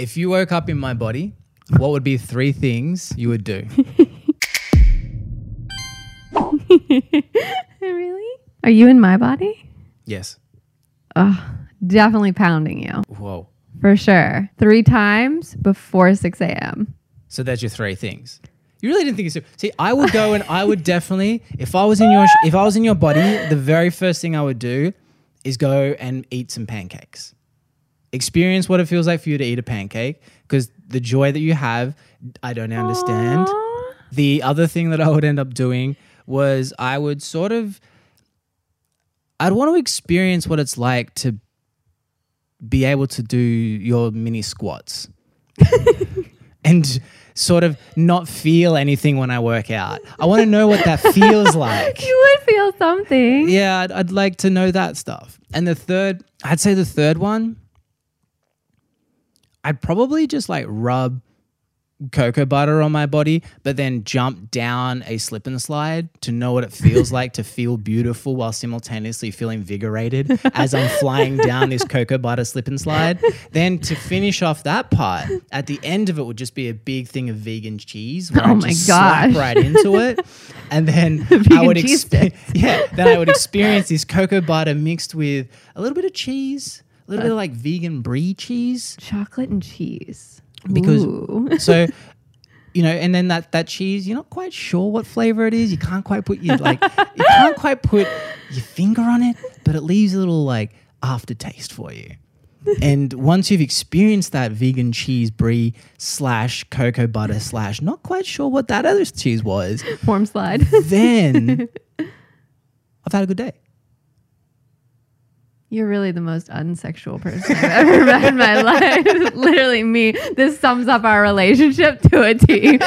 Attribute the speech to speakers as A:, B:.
A: If you woke up in my body, what would be three things you would do?
B: really? Are you in my body?
A: yes.
B: Oh, definitely pounding you
A: Whoa.
B: for sure. Three times before 6 a.m.
A: So that's your three things. You really didn't think so. See, I would go and I would definitely, if I was in your, if I was in your body, the very first thing I would do is go and eat some pancakes. Experience what it feels like for you to eat a pancake, because the joy that you have, I don't understand.
B: Aw.
A: The other thing that I would end up doing was I would sort of I'd want to experience what it's like to be able to do your mini squats. and sort of not feel anything when I work out. I want to know what that feels like.
B: You would feel something.
A: Yeah, I'd, I'd like to know that stuff. And the third, I'd say the third one, I'd probably just like rub cocoa butter on my body, but then jump down a slip and slide to know what it feels like to feel beautiful while simultaneously feel invigorated as I'm flying down this cocoa butter slip and slide. Then to finish off that part, at the end of it would just be a big thing of vegan cheese where
B: Oh
A: I
B: my
A: just slap right into it. And then I would expe- yeah, then I would experience this cocoa butter mixed with a little bit of cheese, a little bit of like vegan brie cheese
B: Chocolate and cheese.
A: because
B: Ooh.
A: so you know and then that that cheese you're not quite sure what flavor it is you can't quite put your like you can't quite put your finger on it but it leaves a little like aftertaste for you and once you've experienced that vegan cheese brie slash cocoa butter slash not quite sure what that other cheese was
B: Form slide.
A: then i've had a good day
B: You're really the most unsexual person I've ever met in my life. Literally, me. This sums up our relationship to a T.